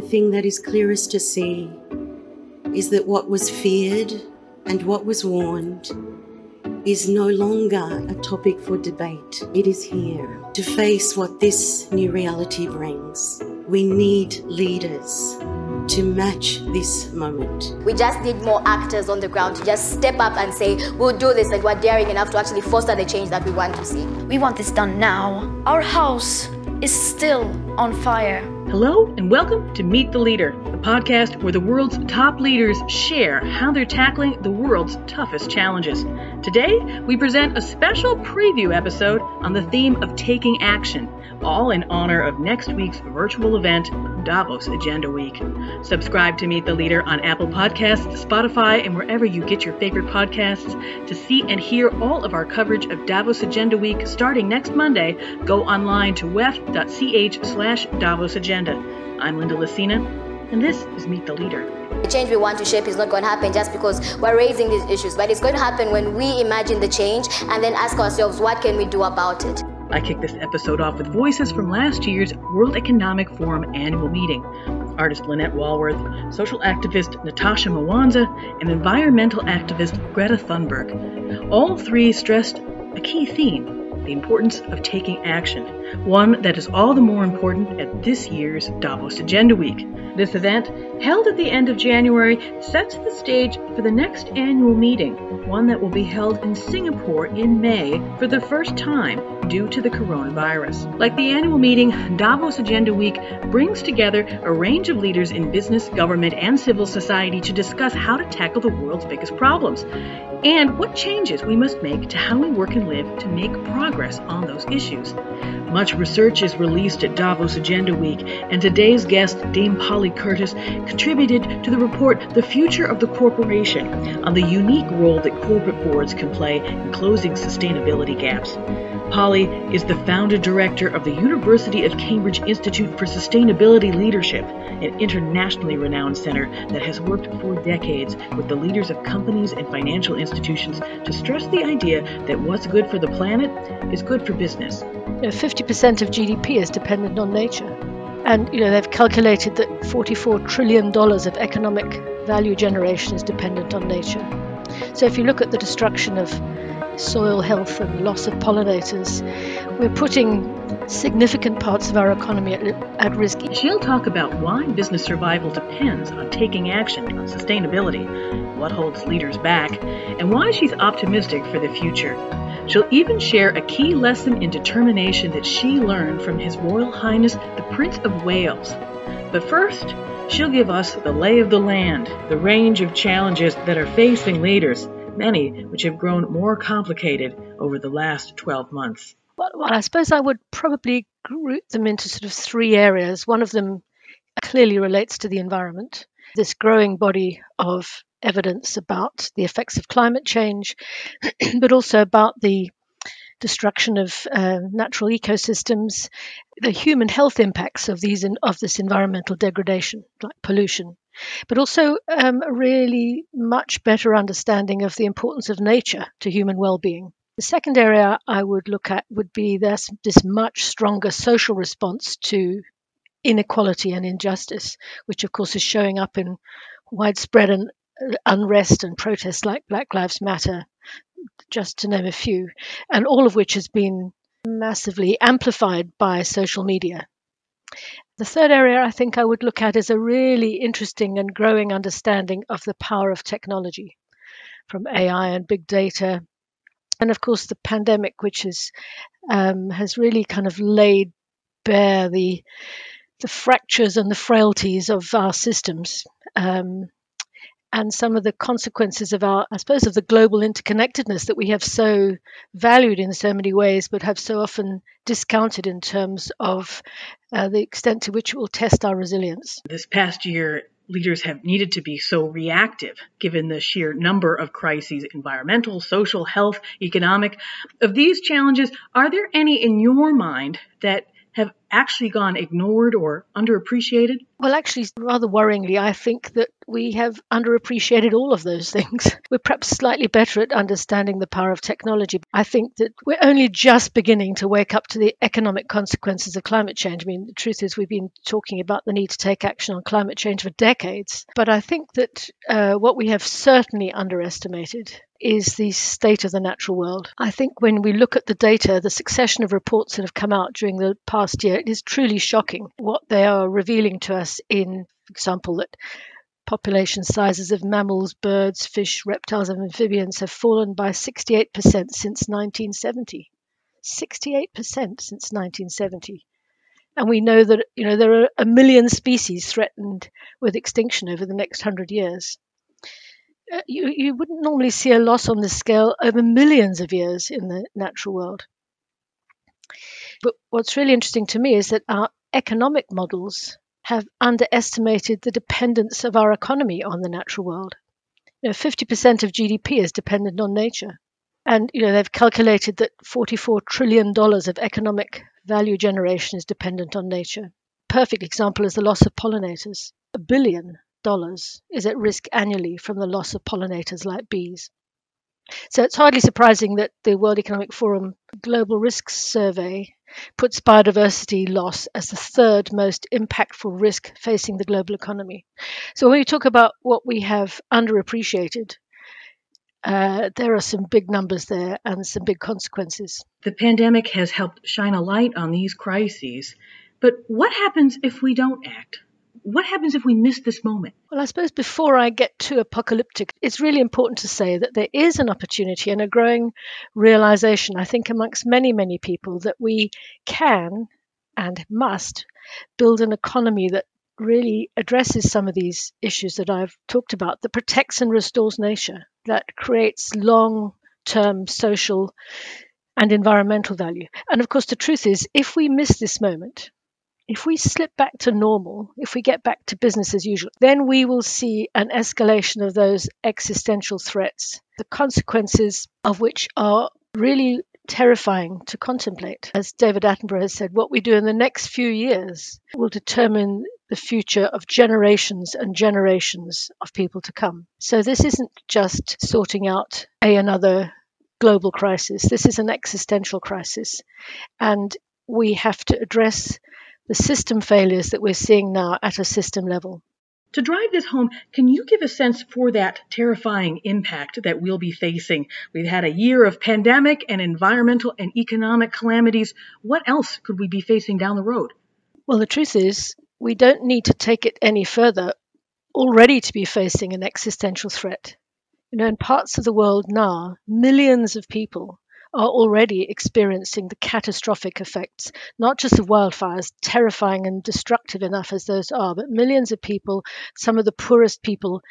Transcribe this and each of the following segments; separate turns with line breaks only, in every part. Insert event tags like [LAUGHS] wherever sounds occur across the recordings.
the thing that is clearest to see is that what was feared and what was warned is no longer a topic for debate. It is here to face what this new reality brings. We need leaders to match this moment.
We just need more actors on the ground to just step up and say, we'll do this, and we're daring enough to actually foster the change that we want to see.
We want this done now. Our house is still on fire.
Hello, and welcome to Meet the Leader, the podcast where the world's top leaders share how they're tackling the world's toughest challenges. Today, we present a special preview episode on the theme of taking action, all in honor of next week's virtual event, Davos Agenda Week. Subscribe to Meet the Leader on Apple Podcasts, Spotify, and wherever you get your favorite podcasts. To see and hear all of our coverage of Davos Agenda Week starting next Monday, go online to wef.ch slash Davos Agenda. I'm Linda Lacina, and this is Meet the Leader.
The change we want to shape is not going to happen just because we're raising these issues, but it's going to happen when we imagine the change and then ask ourselves, what can we do about it?
I kick this episode off with voices from last year's World Economic Forum annual meeting. Artist Lynette Wallworth, social activist Natasha Mwansa, and environmental activist Greta Thunberg. All three stressed a key theme the importance of taking action, one that is all the more important at this year's Davos Agenda Week. This event, held at the end of January, sets the stage for the next annual meeting, one that will be held in Singapore in May for the first time due to the coronavirus. Like the annual meeting, Davos Agenda Week brings together a range of leaders in business, government, and civil society to discuss how to tackle the world's biggest problems and what changes we must make to how we work and live to make progress on those issues. Much research is released at Davos Agenda Week, and today's guest, Dame Polly Courtice, contributed to the report The Future of the Corporation on the unique role that corporate boards can play in closing sustainability gaps. Polly is the founder director of the University of Cambridge Institute for Sustainability Leadership, an internationally renowned center that has worked for decades with the leaders of companies and financial institutions to stress the idea that what's good for the planet is good for business.
You know, 50% of GDP is dependent on nature. And you know they've calculated that 44 trillion dollars of economic value generation is dependent on nature. So if you look at the destruction of soil health and loss of pollinators, we're putting significant parts of our economy at, at, risk.
She'll talk about why business survival depends on taking action on sustainability, what holds leaders back, and why she's optimistic for the future. She'll even share a key lesson in determination that she learned from His Royal Highness the Prince of Wales. But first, she'll give us the lay of the land, the range of challenges that are facing leaders many which have grown more complicated over the last 12 months.
Well, well, I suppose I would probably group them into sort of three areas. One of them clearly relates to the environment, this growing body of evidence about the effects of climate change, [CLEARS THROAT] but also about the destruction of uh, natural ecosystems, the human health impacts of these in, of this environmental degradation, like pollution, but also um, a really much better understanding of the importance of nature to human well-being. The second area I would look at would be this, this much stronger social response to inequality and injustice, which of course is showing up in widespread un- unrest and protests like Black Lives Matter, just to name a few, and all of which has been massively amplified by social media. The third area I think I would look at is a really interesting and growing understanding of the power of technology, from AI and big data, and of course the pandemic, which is, um, has really kind of laid bare the the fractures and the frailties of our systems. Um, and some of the consequences of our, I suppose, of the global interconnectedness that we have so valued in so many ways, but have so often discounted in terms of uh, the extent to which it will test our resilience.
This past year, leaders have needed to be so reactive given the sheer number of crises environmental, social, health, economic. Of these challenges, are there any in your mind that have actually gone ignored or underappreciated?
Well, actually, rather worryingly, I think that we have underappreciated all of those things. [LAUGHS] We're perhaps slightly better at understanding the power of technology. I think that we're only just beginning to wake up to the economic consequences of climate change. I mean, the truth is, we've been talking about the need to take action on climate change for decades. But I think that uh, what we have certainly underestimated is the state of the natural world. I think when we look at the data, the succession of reports that have come out during the past year, it is truly shocking what they are revealing to us in, for example, that population sizes of mammals, birds, fish, reptiles, and amphibians have fallen by 68% since 1970. 68% since 1970. And we know that you know there are a million species threatened with extinction over the next hundred years. Uh, you, you wouldn't normally see a loss on this scale over millions of years in the natural world. But what's really interesting to me is that our economic models have underestimated the dependence of our economy on the natural world. You know, 50% of GDP is dependent on nature. And you know, they've calculated that $44 trillion of economic value generation is dependent on nature. Perfect example is the loss of pollinators. A billion dollars is at risk annually from the loss of pollinators like bees. So it's hardly surprising that the World Economic Forum Global Risks Survey puts biodiversity loss as the third most impactful risk facing the global economy. So when we talk about what we have underappreciated, uh, there are some big numbers there and some big consequences.
The pandemic has helped shine a light on these crises, but what happens if we don't act? What happens if we miss this moment?
Well, I suppose before I get too apocalyptic, it's really important to say that there is an opportunity and a growing realization, I think, amongst many, many people that we can and must build an economy that really addresses some of these issues that I've talked about, that protects and restores nature, that creates long term social and environmental value. And of course, the truth is, if we miss this moment, if we slip back to normal, if we get back to business as usual, then we will see an escalation of those existential threats, the consequences of which are really terrifying to contemplate. As David Attenborough has said, what we do in the next few years will determine the future of generations and generations of people to come. So this isn't just sorting out a another global crisis. This is an existential crisis. And we have to address the system failures that we're seeing now at a system level.
To drive this home, can you give a sense for that terrifying impact that we'll be facing? We've had a year of pandemic and environmental and economic calamities. What else could we be facing down the road?
Well, the truth is, we don't need to take it any further already to be facing an existential threat. You know, in parts of the world now, millions of people are already experiencing the catastrophic effects, not just of wildfires, terrifying and destructive enough as those are, but millions of people, some of the poorest people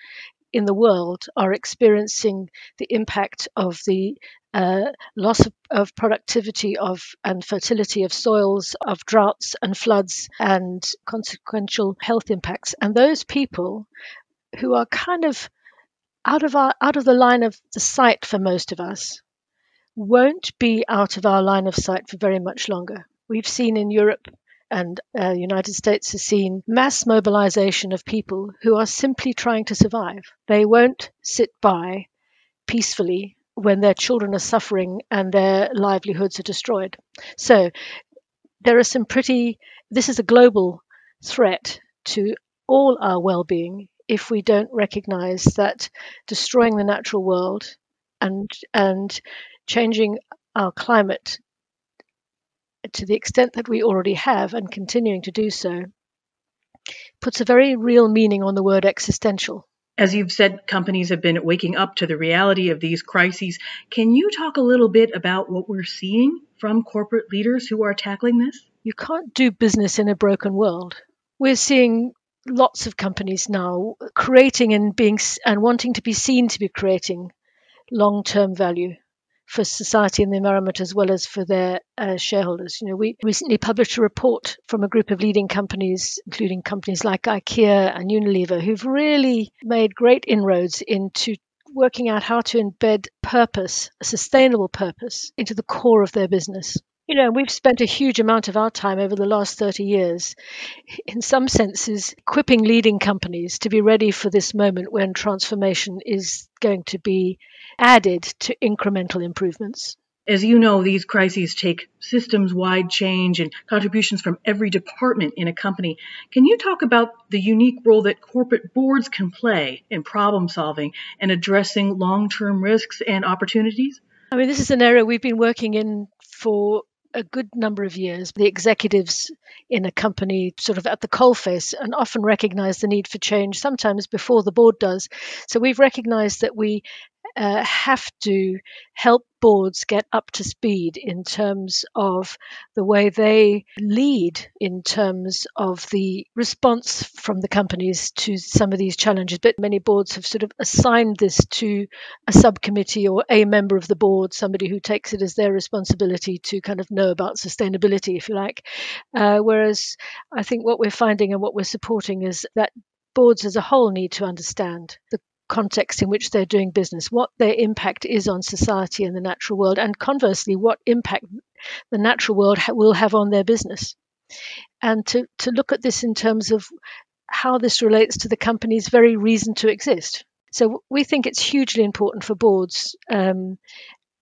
in the world, are experiencing the impact of the uh, loss of, of, productivity of and fertility of soils, of droughts and floods, and consequential health impacts. And those people who are kind of out of our out of the line of the sight for most of us won't be out of our line of sight for very much longer. We've seen in Europe and uh, the United States has seen mass mobilization of people who are simply trying to survive. They won't sit by peacefully when their children are suffering and their livelihoods are destroyed. So there are some pretty, this is a global threat to all our well being if we don't recognize that destroying the natural world and, and changing our climate to the extent that we already have and continuing to do so puts a very real meaning on the word existential.
As you've said, companies have been waking up to the reality of these crises. Can you talk a little bit about what we're seeing from corporate leaders who are tackling this?
You can't do business in a broken world. We're seeing lots of companies now creating and being and wanting to be seen to be creating long-term value for society and the environment as well as for their uh, shareholders. You know, we recently published a report from a group of leading companies, including companies like IKEA and Unilever, who've really made great inroads into working out how to embed purpose, a sustainable purpose, into the core of their business. You know, we've spent a huge amount of our time over the last 30 years, in some senses, equipping leading companies to be ready for this moment when transformation is going to be added to incremental improvements.
As you know, these crises take systems wide change and contributions from every department in a company. Can you talk about the unique role that corporate boards can play in problem solving and addressing long term risks and opportunities?
I mean, this is an area we've been working in for a good number of years. The executives in a company sort of at the coalface and often recognize the need for change, sometimes before the board does. So we've recognized that we uh, have to help boards get up to speed in terms of the way they lead in terms of the response from the companies to some of these challenges. But many boards have sort of assigned this to a subcommittee or a member of the board, somebody who takes it as their responsibility to kind of know about sustainability, if you like. Uh, whereas I think what we're finding and what we're supporting is that boards as a whole need to understand the context in which they're doing business, what their impact is on society and the natural world, and conversely, what impact the natural world ha- will have on their business. And to, to look at this in terms of how this relates to the company's very reason to exist. So we think it's hugely important for boards um,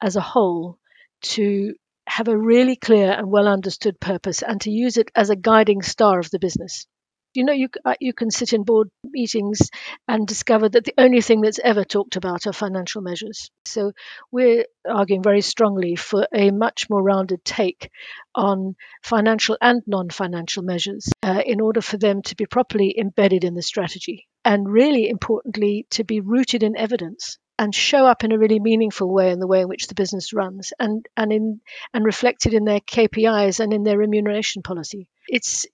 as a whole to have a really clear and well understood purpose and to use it as a guiding star of the business you know you uh, you can sit in board meetings and discover that the only thing that's ever talked about are financial measures so we're arguing very strongly for a much more rounded take on financial and non-financial measures uh, in order for them to be properly embedded in the strategy and really importantly to be rooted in evidence and show up in a really meaningful way in the way in which the business runs and and in and reflected in their KPIs and in their remuneration policy. It's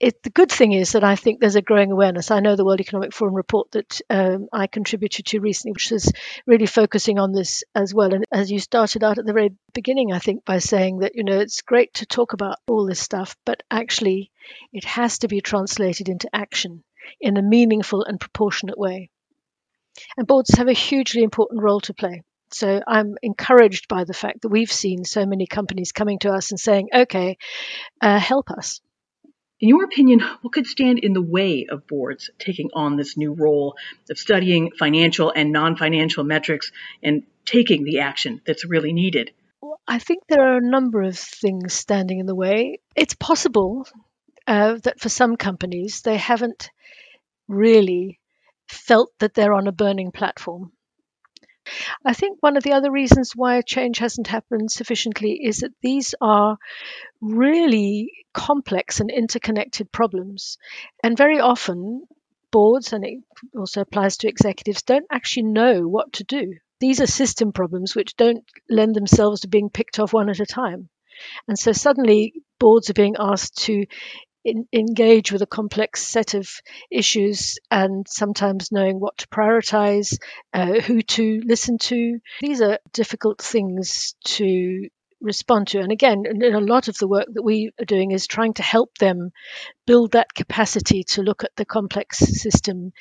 it, the good thing is that I think there's a growing awareness. I know the World Economic Forum report that um, I contributed to recently, which is really focusing on this as well. And as you started out at the very beginning, I think by saying that you know it's great to talk about all this stuff, but actually it has to be translated into action in a meaningful and proportionate way. And boards have a hugely important role to play. So I'm encouraged by the fact that we've seen so many companies coming to us and saying, "Okay, uh, help us."
In your opinion, what could stand in the way of boards taking on this new role of studying financial and non financial metrics and taking the action that's really needed?
Well, I think there are a number of things standing in the way. It's possible uh, that for some companies, they haven't really felt that they're on a burning platform. I think one of the other reasons why change hasn't happened sufficiently is that these are really complex and interconnected problems. And very often, boards, and it also applies to executives, don't actually know what to do. These are system problems which don't lend themselves to being picked off one at a time. And so suddenly, boards are being asked to in, engage with a complex set of issues and sometimes knowing what to prioritize, uh, who to listen to. These are difficult things to respond to. And again, a lot of the work that we are doing is trying to help them build that capacity to look at the complex system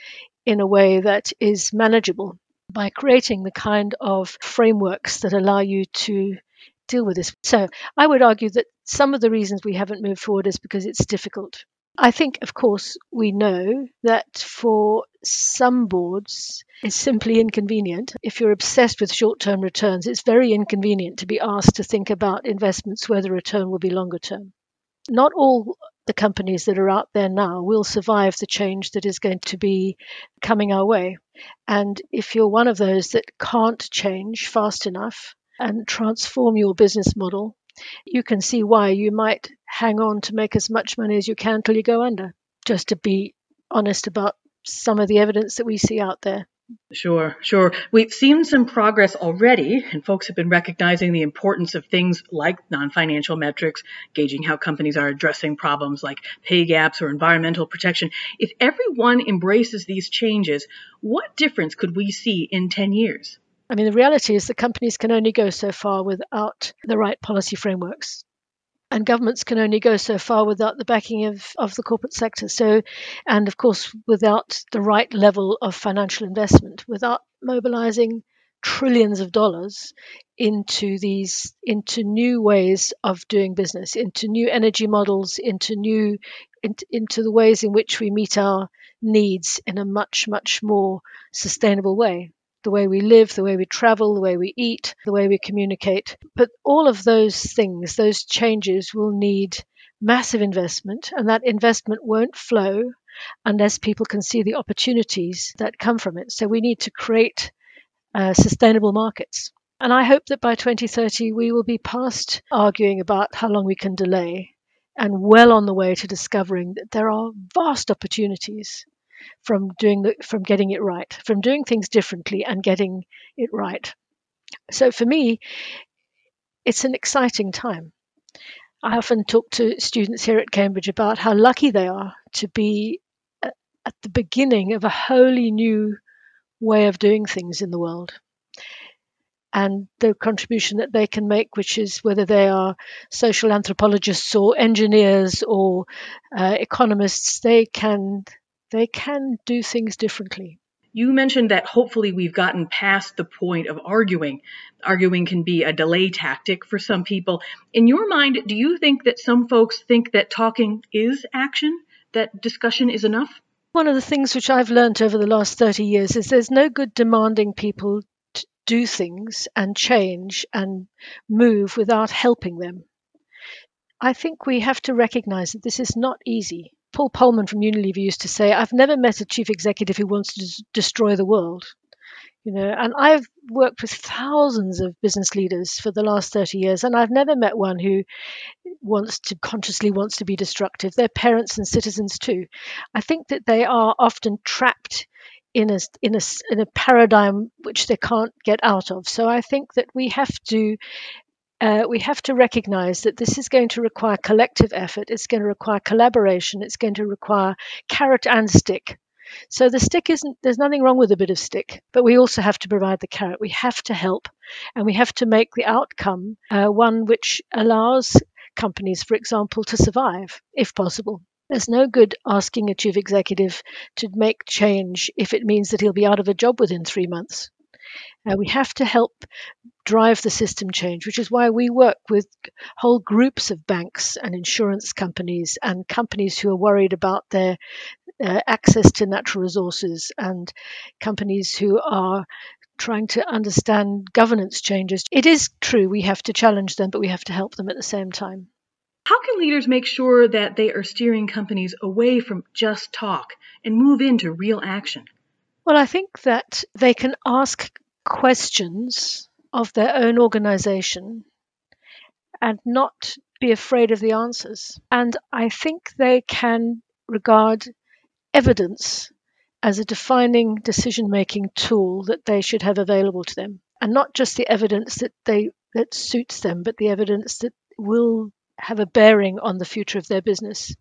in a way that is manageable by creating the kind of frameworks that allow you to deal with this. So I would argue that some of the reasons we haven't moved forward is because it's difficult. I think, of course, we know that for some boards, it's simply inconvenient. If you're obsessed with short term returns, it's very inconvenient to be asked to think about investments where the return will be longer term. Not all the companies that are out there now will survive the change that is going to be coming our way. And if you're one of those that can't change fast enough, and transform your business model, you can see why you might hang on to make as much money as you can till you go under, just to be honest about some of the evidence that we see out there.
Sure, sure. We've seen some progress already, and folks have been recognizing the importance of things like non financial metrics, gauging how companies are addressing problems like pay gaps or environmental protection. If everyone embraces these changes, what difference could we see in 10 years?
I mean, the reality is that companies can only go so far without the right policy frameworks. And governments can only go so far without the backing of, of the corporate sector. So, and of course, without the right level of financial investment, without mobilizing trillions of dollars into these into new ways of doing business, into new energy models, into new into, into the ways in which we meet our needs in a much much more sustainable way the way we live, the way we travel, the way we eat, the way we communicate. But all of those things, those changes will need massive investment, and that investment won't flow unless people can see the opportunities that come from it. So we need to create uh, sustainable markets. And I hope that by 2030 we will be past arguing about how long we can delay and well on the way to discovering that there are vast opportunities from doing the, from getting it right, from doing things differently and getting it right. So for me, it's an exciting time. I often talk to students here at Cambridge about how lucky they are to be at the beginning of a wholly new way of doing things in the world. And the contribution that they can make, which is whether they are social anthropologists or engineers or uh, economists, they can they can do things differently.
You mentioned that hopefully we've gotten past the point of arguing. Arguing can be a delay tactic for some people. In your mind, do you think that some folks think that talking is action, that discussion is enough?
One of the things which I've learned over the last 30 years is there's no good demanding people to do things and change and move without helping them. I think we have to recognize that this is not easy. Paul Polman from Unilever used to say, I've never met a chief executive who wants to des- destroy the world. You know, and I've worked with thousands of business leaders for the last 30 years, and I've never met one who wants to consciously wants to be destructive. They're parents and citizens too. I think that they are often trapped in a in a in a paradigm which they can't get out of. So I think that we have to uh, we have to recognize that this is going to require collective effort. It's going to require collaboration. It's going to require carrot and stick. So the stick isn't, there's nothing wrong with a bit of stick, but we also have to provide the carrot. We have to help and we have to make the outcome uh, one which allows companies, for example, to survive if possible. There's no good asking a chief executive to make change if it means that he'll be out of a job within three months. Uh, we have to help drive the system change, which is why we work with whole groups of banks and insurance companies and companies who are worried about their uh, access to natural resources and companies who are trying to understand governance changes. It is true we have to challenge them, but we have to help them at the same time.
How can leaders make sure that they are steering companies away from just talk and move into real action?
Well, I think that they can ask questions of their own organization and not be afraid of the answers. And I think they can regard evidence as a defining decision making tool that they should have available to them and not just the evidence that they that suits them but the evidence that will have a bearing on the future of their business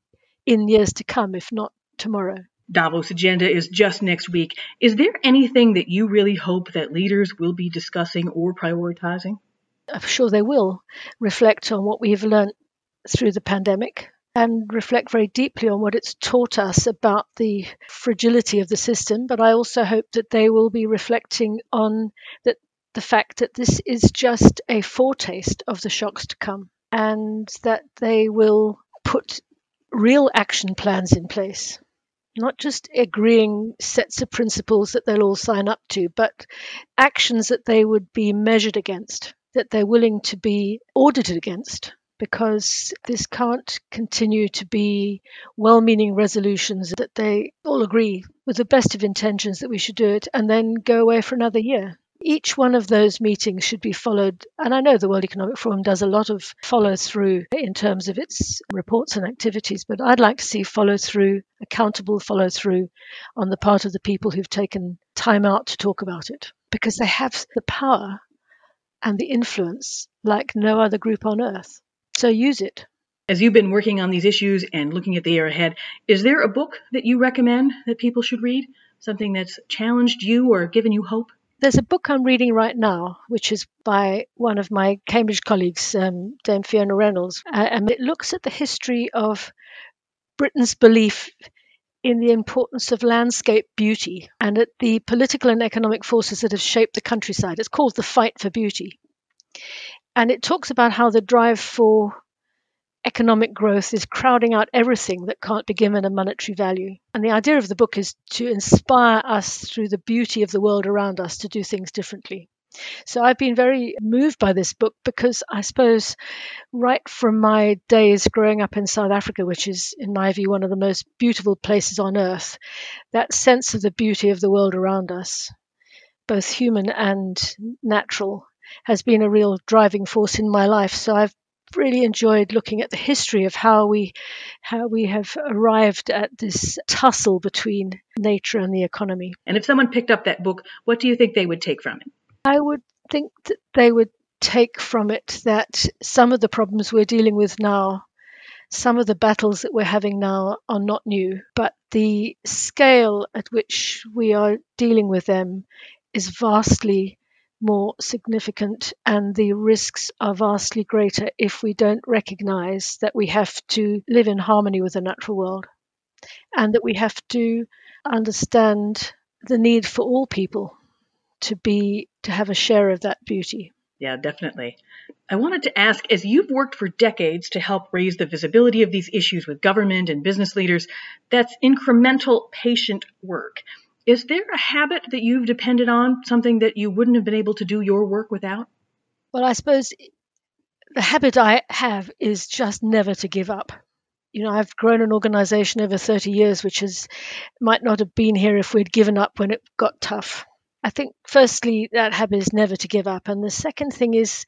in years to come if not tomorrow
Davos Agenda is just next week. Is there anything that you really hope that leaders will be discussing or prioritizing?
I'm sure they will reflect on what we've learned through the pandemic and reflect very deeply on what it's taught us about the fragility of the system. But I also hope that they will be reflecting on that the fact that this is just a foretaste of the shocks to come, and that they will put real action plans in place. Not just agreeing sets of principles that they'll all sign up to, but actions that they would be measured against, that they're willing to be audited against because this can't continue to be well meaning resolutions that they all agree with the best of intentions that we should do it and then go away for another year. Each one of those meetings should be followed, and I know the World Economic Forum does a lot of follow through in terms of its reports and activities, but I'd like to see follow through, accountable follow through on the part of the people who've taken time out to talk about it because they have the power and the influence like no other group on earth. So use it.
As you've been working on these issues and looking at the year ahead, is there a book that you recommend that people should read? Something that's challenged you or given you hope?
There's a book I'm reading right now, which is by one of my Cambridge colleagues, um, Dame Fiona Reynolds, uh, and it looks at the history of Britain's belief in the importance of landscape beauty and at the political and economic forces that have shaped the countryside. It's called The Fight for Beauty. And it talks about how the drive for economic growth is crowding out everything that can't be given a monetary value. And the idea of the book is to inspire us through the beauty of the world around us to do things differently. So I've been very moved by this book because I suppose right from my days growing up in South Africa, which is, in my view, one of the most beautiful places on earth, that sense of the beauty of the world around us, both human and natural, has been a real driving force in my life. So I've really enjoyed looking at the history of how we how we have arrived at this tussle between nature and the economy.
And if someone picked up that book, what do you think they would take from it?
I would think that they would take from it that some of the problems we're dealing with now, some of the battles that we're having now are not new, but the scale at which we are dealing with them is vastly more significant and the risks are vastly greater if we don't recognize that we have to live in harmony with the natural world and that we have to understand the need for all people to be to have a share of that beauty.
Yeah, definitely. I wanted to ask as you've worked for decades to help raise the visibility of these issues with government and business leaders, that's incremental patient work. Is there a habit that you've depended on, something that you wouldn't have been able to do your work without?
Well, I suppose the habit I have is just never to give up. You know, I've grown an organization over 30 years, which has might not have been here if we'd given up when it got tough. I think, firstly, that habit is never to give up. And the second thing is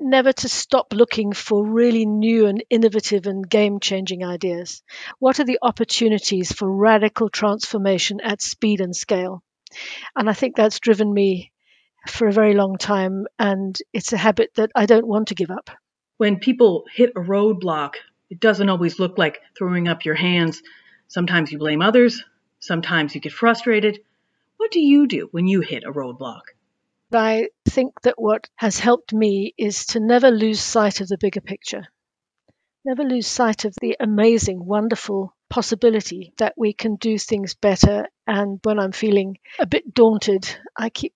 never to stop looking for really new and innovative and game changing ideas. What are the opportunities for radical transformation at speed and scale? And I think that's driven me for a very long time. And it's a habit that I don't want to give up.
When people hit a roadblock, it doesn't always look like throwing up your hands. Sometimes you blame others, sometimes you get frustrated, what do you do when you hit a roadblock?
I think that what has helped me is to never lose sight of the bigger picture. Never lose sight of the amazing, wonderful possibility that we can do things better. And when I'm feeling a bit daunted, I keep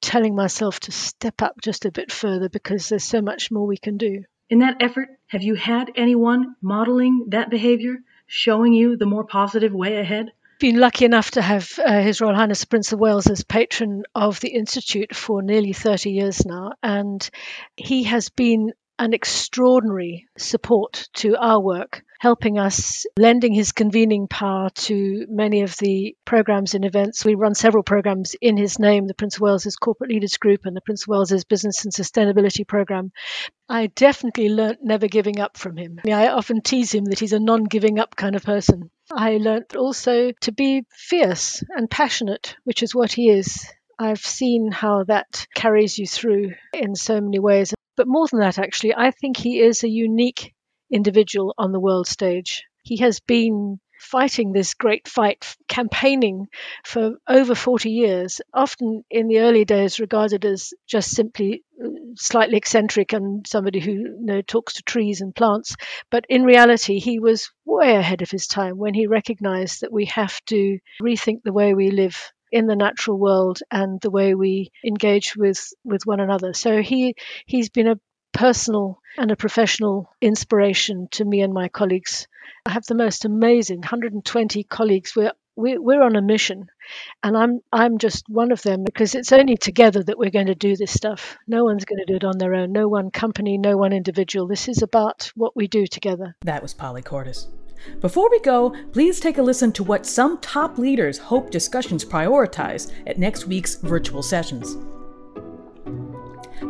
telling myself to step up just a bit further because there's so much more we can do.
In that effort, have you had anyone modeling that behavior, showing you the more positive way ahead?
Been lucky enough to have uh, His Royal Highness Prince of Wales as patron of the Institute for nearly 30 years now, and he has been an extraordinary support to our work, helping us, lending his convening power to many of the programs and events. We run several programs in his name the Prince of Wales's Corporate Leaders Group and the Prince of Wales's Business and Sustainability Program. I definitely learnt never giving up from him. I often tease him that he's a non giving up kind of person. I learnt also to be fierce and passionate, which is what he is. I've seen how that carries you through in so many ways. But more than that, actually, I think he is a unique individual on the world stage. He has been fighting this great fight, campaigning for over 40 years, often in the early days regarded as just simply uh, slightly eccentric and somebody who you know, talks to trees and plants. But in reality, he was way ahead of his time when he recognized that we have to rethink the way we live in the natural world and the way we engage with, with one another. So he he's been a personal and a professional inspiration to me and my colleagues. I have the most amazing 120 colleagues. We're we're on a mission, and I'm I'm just one of them because it's only together that we're going to do this stuff. No one's going to do it on their own. No one company, no one individual. This is about what we do together.
That was Polly Courtice. Before we go, please take a listen to what some top leaders hope discussions prioritize at next week's virtual sessions.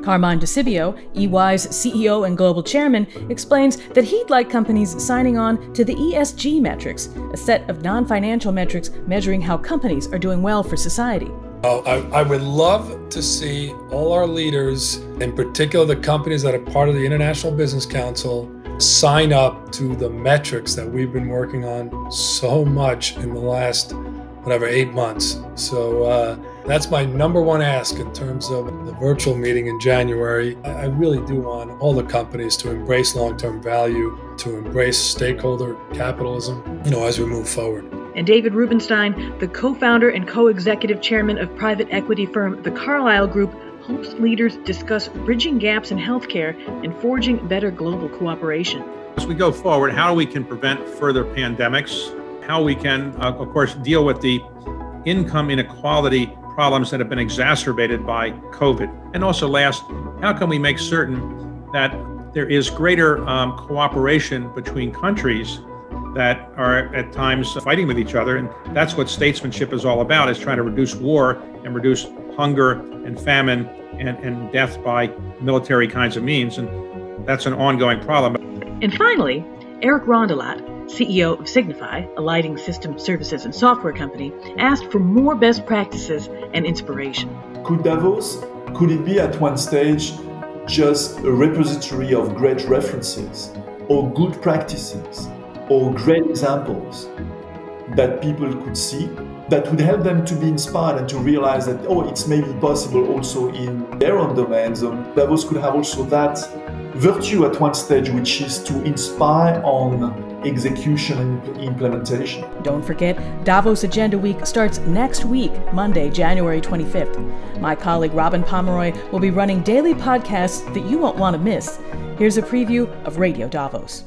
Carmine Di EY's CEO and global chairman, explains that he'd like companies signing on to the ESG metrics, a set of non financial metrics measuring how companies are doing well for society.
Uh, I, I, would love to see all our leaders, in particular the companies that are part of the International Business Council, sign up to the metrics that we've been working on so much in the last, whatever, eight months. So, uh, that's my number one ask in terms of the virtual meeting in January. I really do want all the companies to embrace long-term value, to embrace stakeholder capitalism, you know, as we move forward.
And David Rubenstein, the co-founder and co-executive chairman of private equity firm The Carlyle Group, hopes leaders discuss bridging gaps in healthcare and forging better global cooperation.
As we go forward, how we can prevent further pandemics, how we can, uh, of course, deal with the income inequality problems that have been exacerbated by COVID. And also, last, how can we make certain that there is greater um, cooperation between countries that are at times fighting with each other. And that's what statesmanship is all about, is trying to reduce war and reduce hunger and famine and, and death by military kinds of means. And that's an ongoing problem.
And finally, Eric Rondolat, CEO of Signify, a lighting system services and software company, asked for more best practices and inspiration.
Could Davos, could it be at one stage just a repository of great references or good practices or great examples that people could see that would help them to be inspired and to realize that oh it's maybe possible also in their own domains and Davos could have also that virtue at one stage which is to inspire on execution and implementation.
Don't forget, Davos Agenda Week starts next week, Monday, January 25th. My colleague Robin Pomeroy will be running daily podcasts that you won't want to miss. Here's a preview of Radio Davos.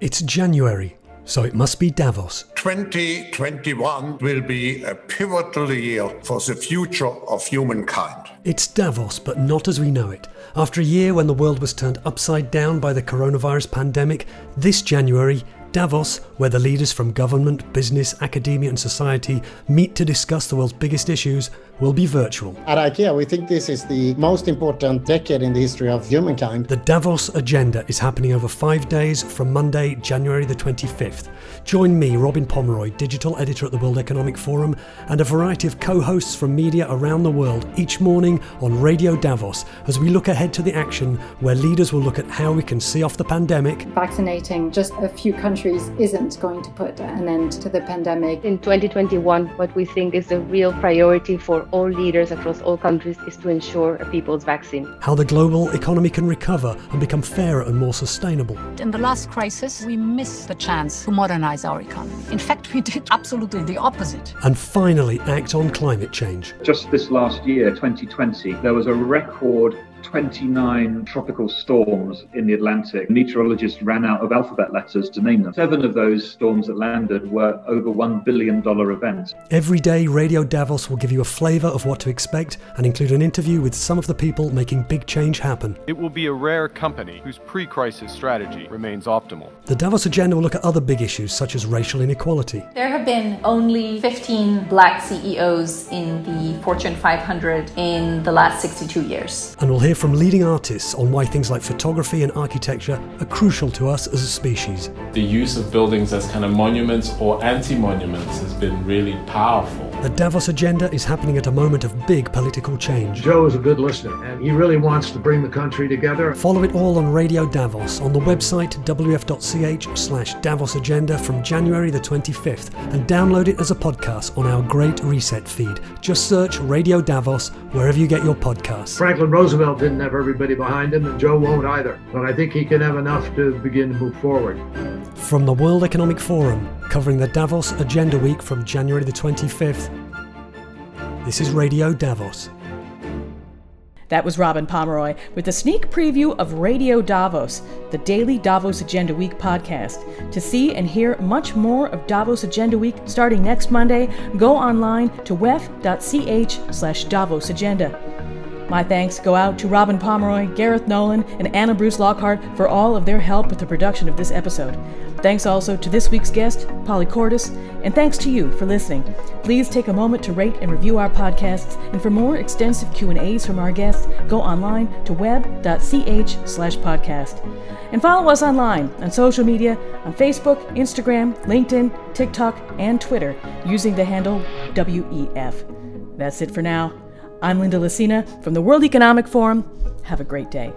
It's January, so it must be Davos.
2021 will be a pivotal year for the future of humankind.
It's Davos, but not as we know it. After a year when the world was turned upside down by the coronavirus pandemic, this January, Davos, where the leaders from government, business, academia, and society meet to discuss the world's biggest issues, will be virtual.
At IKEA, we think this is the most important decade in the history of humankind.
The Davos Agenda is happening over five days from Monday, January the 25th. Join me, Robin Pomeroy, digital editor at the World Economic Forum, and a variety of co hosts from media around the world each morning on Radio Davos as we look ahead to the action where leaders will look at how we can see off the pandemic.
Vaccinating just a few countries isn't going to put an end to the pandemic.
In 2021, what we think is the real priority for all leaders across all countries is to ensure a people's vaccine.
How the global economy can recover and become fairer and more sustainable.
In the last crisis, we missed the chance to modernize our economy. In fact, we did absolutely the opposite.
And finally, act on climate change.
Just this last year, 2020, there was a record 29 tropical storms in the Atlantic. Meteorologists ran out of alphabet letters to name them. Seven of those storms that landed were over $1 billion events.
Every day, Radio Davos will give you a flavour of what to expect and include an interview with some of the people making big change happen.
It will be a rare company whose pre crisis strategy remains optimal.
The Davos agenda will look at other big issues such as racial inequality.
There have been only 15 black CEOs in the Fortune 500 in the last 62 years.
And we'll hear from leading artists on why things like photography and architecture are crucial to us as a species.
The use of buildings as kind of monuments or anti monuments has been really powerful.
The Davos agenda is happening at a moment of big political change.
Joe is a good listener, and he really wants to bring the country together.
Follow it all on Radio Davos on the website wef.ch slash Davos Agenda from January the 25th and download it as a podcast on our Great Reset feed. Just search Radio Davos wherever you get your podcasts.
Franklin Roosevelt didn't have everybody behind him, and Joe won't either. But I think he can have enough to begin to move forward.
From the World Economic Forum, covering the Davos Agenda Week from January the 25th, this is Radio Davos.
That was Robin Pomeroy with a sneak preview of Radio Davos, the daily Davos Agenda Week podcast. To see and hear much more of Davos Agenda Week starting next Monday, go online to wef.ch slash Davos Agenda. My thanks go out to Robin Pomeroy, Gareth Nolan, and Anna Bruce Lockhart for all of their help with the production of this episode. Thanks also to this week's guest, Polly Courtice, and thanks to you for listening. Please take a moment to rate and review our podcasts, and for more extensive Q&As from our guests, go online to wef.ch slash podcast. And follow us online on social media on Facebook, Instagram, LinkedIn, TikTok, and Twitter using the handle WEF. That's it for now. I'm Linda Lacina from the World Economic Forum. Have a great day.